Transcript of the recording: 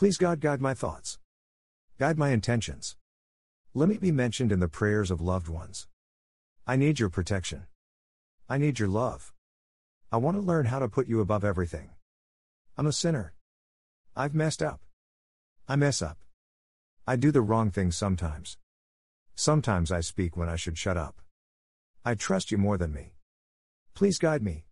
Please, God, guide my thoughts. Guide my intentions. Let me be mentioned in the prayers of loved ones. I need your protection. I need your love. I want to learn how to put you above everything. I'm a sinner. I've messed up. I mess up. I do the wrong thing sometimes. Sometimes I speak when I should shut up. I trust you more than me. Please guide me.